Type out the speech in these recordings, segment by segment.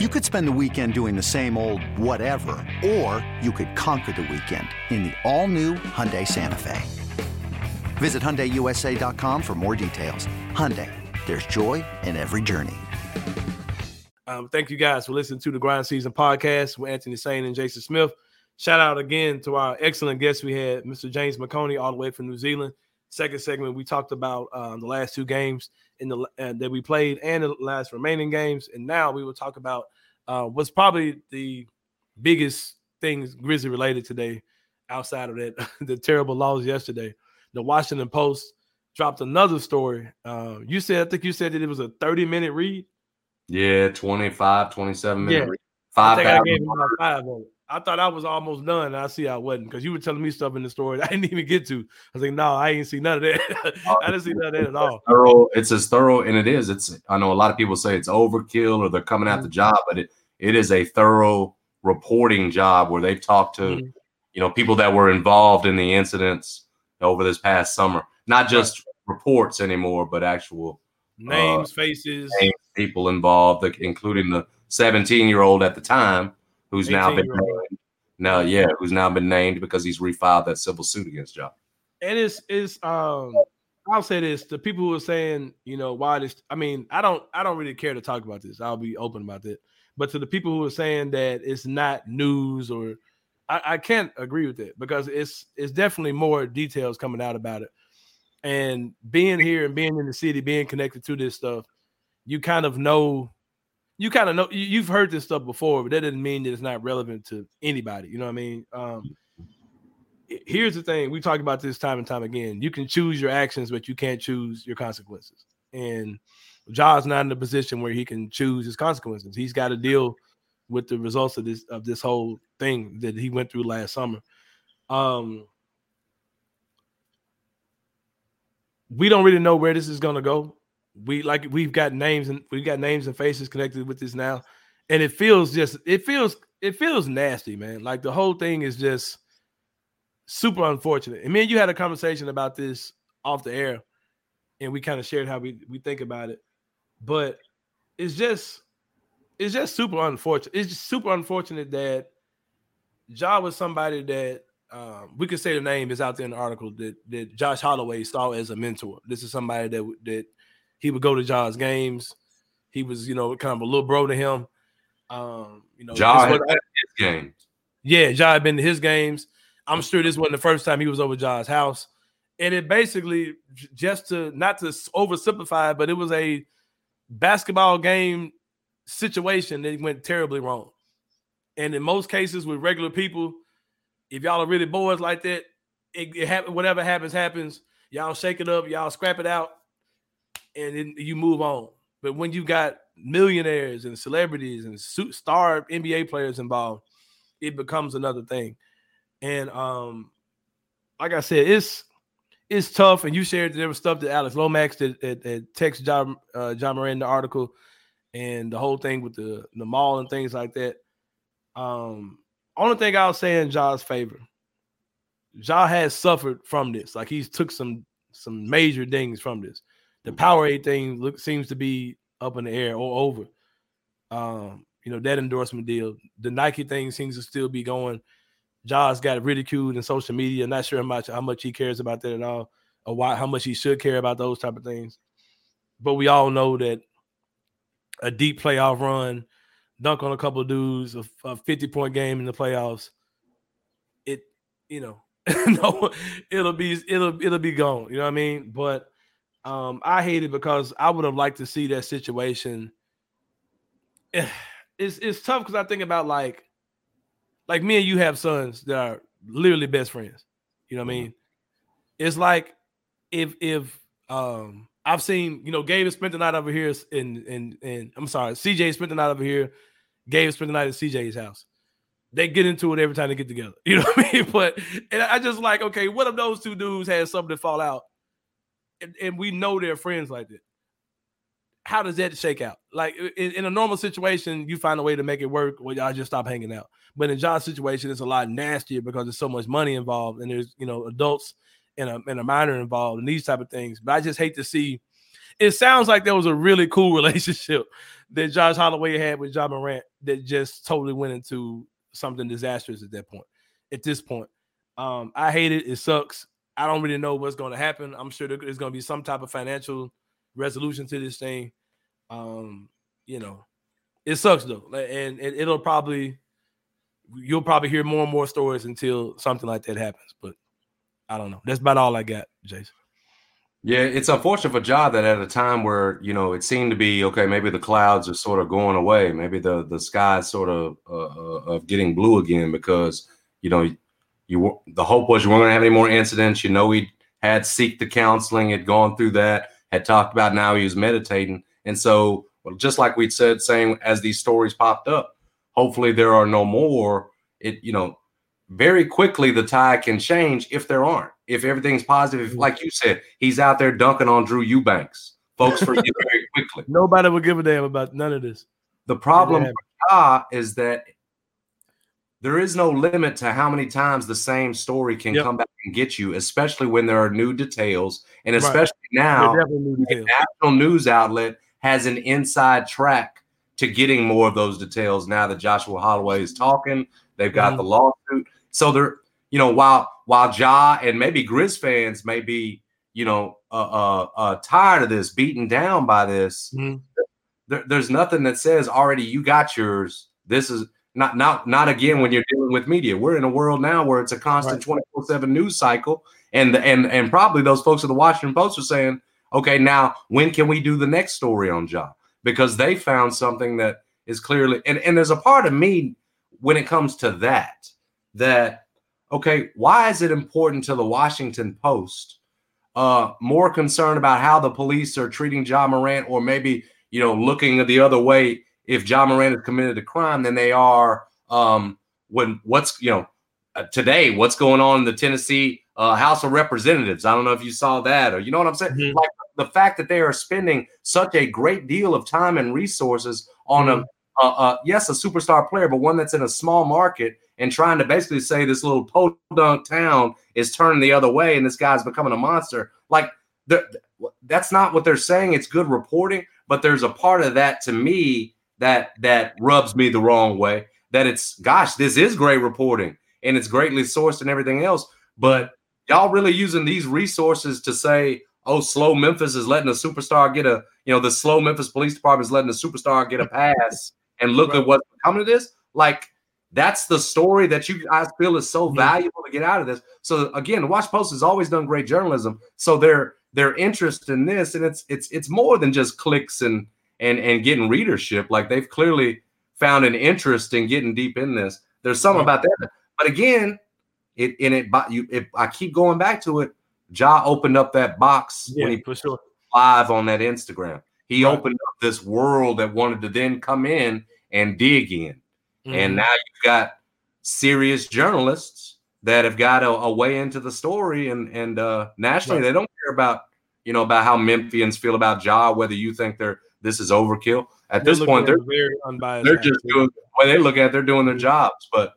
You could spend the weekend doing the same old whatever, or you could conquer the weekend in the all-new Hyundai Santa Fe. Visit HyundaiUSA.com for more details. Hyundai, there's joy in every journey. Um, thank you guys for listening to the Grind Season podcast with Anthony Sain and Jason Smith. Shout out again to our excellent guests we had, Mr. James McConey, all the way from New Zealand. Second segment, we talked about um, the last two games in the uh, that we played and the last remaining games, and now we will talk about uh, what's probably the biggest things Grizzly related today, outside of that the terrible loss yesterday. The Washington Post dropped another story. Uh, you said I think you said that it was a 30 minute read. Yeah, 25, 27 minute Yeah. read. I Five I gave thousand. him about five. I thought I was almost done. I see I wasn't because you were telling me stuff in the story I didn't even get to. I was like, no, I ain't see none of that. I didn't see none of that at all. thorough. It's as thorough, and it is. It's. I know a lot of people say it's overkill or they're coming Mm-hmm. at the job, but it it is a thorough reporting job where they've talked to, Mhm. you know, people that were involved in the incidents over this past summer. Not just reports anymore, but actual Names, faces, names, people involved, including the 17 year old at the time, who's now been 18-year-old. named. Now, yeah, who's now been named because he's refiled that civil suit against Job. and it's it's um I'll say this: the people who are saying, you know, why this. I mean, I don't I don't really care to talk about this. I'll be open about that. But to the people who are saying that it's not news or I, I can't agree with it because it's it's definitely more details coming out about it. And being here and being in the city, being connected to this stuff, you kind of know, you kind of know you- you've heard this stuff before, but that doesn't mean that it's not relevant to anybody. You know what I mean? Um, here's the thing we talk about this time and time again you can choose your actions but you can't choose your consequences and Ja's not in a position where he can choose his consequences he's got to deal with the results of this of this whole thing that he went through last summer um we don't really know where this is going to go we like we've got names and we've got names and faces connected with this now and it feels just it feels it feels nasty man like the whole thing is just super unfortunate. And me and you had a conversation about this off the air, and we kind of shared how we, we think about it. But it's just it's just super unfortunate. It's just super unfortunate that Ja was somebody that um, we could say the name is out there in the article that that Josh Holloway saw as a mentor. This is somebody that that he would go to Ja's games. He was, you know, kind of a little bro to him. Um, you know, this had been his game. yeah, Ja had been to his games. I'm sure this wasn't the first time he was over Ja's house. And it basically just to not to oversimplify, but it was a basketball game situation that went terribly wrong. And in most cases with regular people, if y'all are really boys like that, it, it happen, whatever happens, happens. Y'all shake it up, y'all scrap it out, and then you move on. But when you got millionaires and celebrities and star NBA players involved, it becomes another thing. And um, like I said, it's it's tough. And you shared there was stuff that Alex Lomax that, that, that text John uh, John Morant the article, and the whole thing with the the mall and things like that. Um, only thing I'll say in Ja's favor, Ja has suffered from this. Like he's took some some major things from this. The Powerade thing look, seems to be up in the air or over. Um, you know that endorsement deal. The Nike thing seems to still be going. Ja's got ridiculed in social media. Not sure how much how much he cares about that at all, or why how much he should care about those type of things. But we all know that a deep playoff run, dunk on a couple of dudes, a, a 50 point game in the playoffs, it you know, no, it'll be it'll it'll be gone. You know what I mean? But um, I hate it because I would have liked to see that situation. It's it's tough because I think about like like me and you have sons that are literally best friends. You know what I mean? It's like if if um I've seen, you know, Gabe spent the night over here in and and I'm sorry, CJ spent the night over here. Gabe spent the night at CJ's house. They get into it every time they get together. You know what I mean? But and I just like, okay, what if those two dudes had something to fall out? And, and we know they're friends like that. How does that shake out? Like in, in a normal situation, you find a way to make it work, or y'all just stop hanging out. But in John's situation, it's a lot nastier because there's so much money involved, and there's you know adults and a and a minor involved, and these type of things. But I just hate to see, it sounds like there was a really cool relationship that Josh Holloway had with Ja Morant that just totally went into something disastrous at that point. At this point, um, I hate it. It sucks. I don't really know what's going to happen. I'm sure there's going to be some type of financial resolution to this thing. Um, you know, it sucks though, and it, it'll probably you'll probably hear more and more stories until something like that happens. But I don't know. That's about all I got, Jason. Yeah, it's unfortunate for Ja that at a time where you know it seemed to be okay, maybe the clouds are sort of going away, maybe the the sky sort of uh, uh of getting blue again because you know you the hope was you weren't going to have any more incidents. You know he had seek the counseling, had gone through that, had talked about now he was meditating, and so well, just like we'd said, saying as these stories popped up, hopefully there are no more. It you know very quickly the tide can change if there aren't. If everything's positive, mm-hmm. like you said, he's out there dunking on Drew Eubanks. Folks forget very quickly. Nobody will give a damn about none of this. The problem is that there is no limit to how many times the same story can yep. come back and get you, especially when there are new details, and especially right. now, the national news outlet has an inside track to getting more of those details. Now that Joshua Holloway is talking, they've got mm-hmm. the lawsuit. So they're, you know, while while Ja and maybe Grizz fans may be, you know, uh, uh, uh tired of this, beaten down by this, mm-hmm. there, there's nothing that says already you got yours. This is not not not again when you're dealing with media. We're in a world now where it's a constant 24 right. seven news cycle, and and and probably those folks at the Washington Post are saying, okay, now when can we do the next story on Ja? Because they found something that is clearly and and there's a part of me when it comes to that that okay, why is it important to the Washington Post uh more concerned about how the police are treating John Morant or maybe you know looking the other way if John Morant has committed a crime than they are um when what's you know uh, today what's going on in the Tennessee uh, House of Representatives. I don't know if you saw that or you know what I'm saying. Mm-hmm. Like the fact that they are spending such a great deal of time and resources on mm-hmm. a, a, a yes a superstar player, but one that's in a small market and trying to basically say this little podunk town is turning the other way and this guy's becoming a monster. Like that's not what they're saying. It's good reporting, but there's a part of that to me that that rubs me the wrong way. That it's gosh, this is great reporting and it's greatly sourced and everything else, but y'all really using these resources to say, oh, slow Memphis is letting a superstar get a, you know, the slow Memphis Police Department is letting a superstar get a pass, and look right. at what's coming to this. Like that's the story that you guys feel is so valuable to get out of this. So again, the Watch Post has always done great journalism. So their their interest in this, and it's it's it's more than just clicks and and and getting readership. Like they've clearly found an interest in getting deep in this. There's something about that. But again, it in it, you. If I keep going back to it, Ja opened up that box yeah, when he for sure live on that Instagram. He right. opened up this world that wanted to then come in and dig in. Mm-hmm. And now you've got serious journalists that have got a, a way into the story, and and uh, nationally right. they don't care about you know about how Memphians feel about Ja, whether you think they're this is overkill. At they're this point, they're very unbiased. They're just doing way they look at. It, they're doing their mm-hmm. jobs. But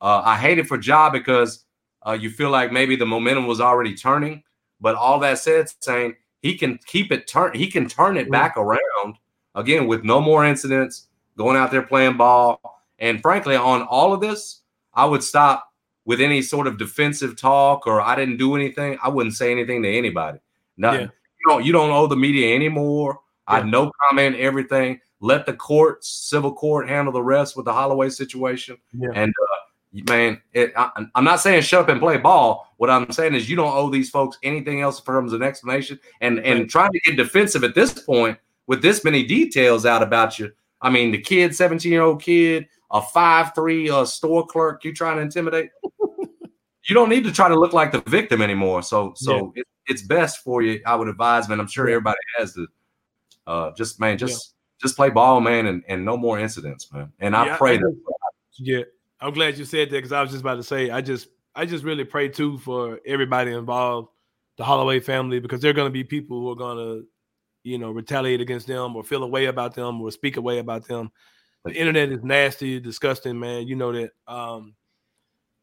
uh, I hate it for Ja because uh, you feel like maybe the momentum was already turning. But all that said, saying he can keep it turn, he can turn it mm-hmm. back around again with no more incidents, going out there playing ball and frankly, on all of this, I would stop with any sort of defensive talk or I didn't do anything. I wouldn't say anything to anybody. Nothing. Yeah. You don't you don't owe the media anymore. Yeah. I no comment everything. Let the courts, civil court, handle the rest with the Holloway situation. Yeah. And uh, man, it, I, am not saying shut up and play ball. What I'm saying is you don't owe these folks anything else in terms of an explanation. And and trying to get defensive at this point with this many details out about you. I mean, the kid, 17 year old kid, a five three uh, store clerk you trying to intimidate. You don't need to try to look like the victim anymore. So so yeah. it, it's best for you. I would advise, man. I'm sure everybody has to uh, just man, just yeah. just play ball, man, and, and no more incidents, man. And I yeah, pray I, that. Yeah, I'm glad you said that because I was just about to say I just I just really pray too for everybody involved, the Holloway family, because they're going to be people who are going to, you know, retaliate against them or feel a way about them or speak a way about them the internet is nasty, disgusting, man. You know that. Um,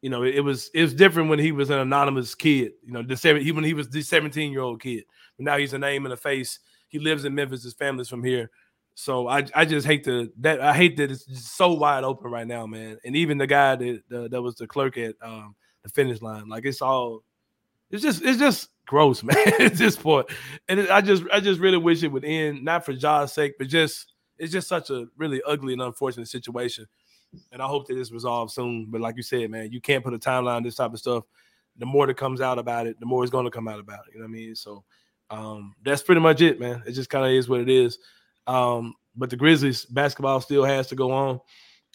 you know, it, was it was different when he was an anonymous kid. You know, the seven he when he was the 17 year old kid. But now he's a name and a face. he lives in Memphis. His family's from here. So I, I just hate to that I hate that it's so wide open right now, man. And even the guy that that was the clerk at um, the finish line, like it's all, it's just it's just gross, man. at this point, and it, I just I just really wish it would end, not for Ja's sake, but just it's just such a really ugly and unfortunate situation. And I hope that it's resolved soon. But like you said, man, you can't put a timeline on this type of stuff. The more that comes out about it, the more it's going to come out about it. You know what I mean? So um, that's pretty much it, man. It just kind of is what it is. Um, but the Grizzlies basketball still has to go on.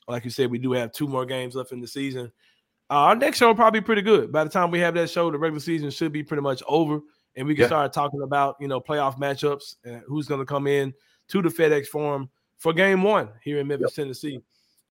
Like you said, we do have two more games left in the season. Uh, our next show will probably be pretty good. By the time we have that show, the regular season should be pretty much over, and we can yeah. start talking about you know playoff matchups and who's going to come in to the FedEx Forum for Game One here in Memphis, yep. Tennessee.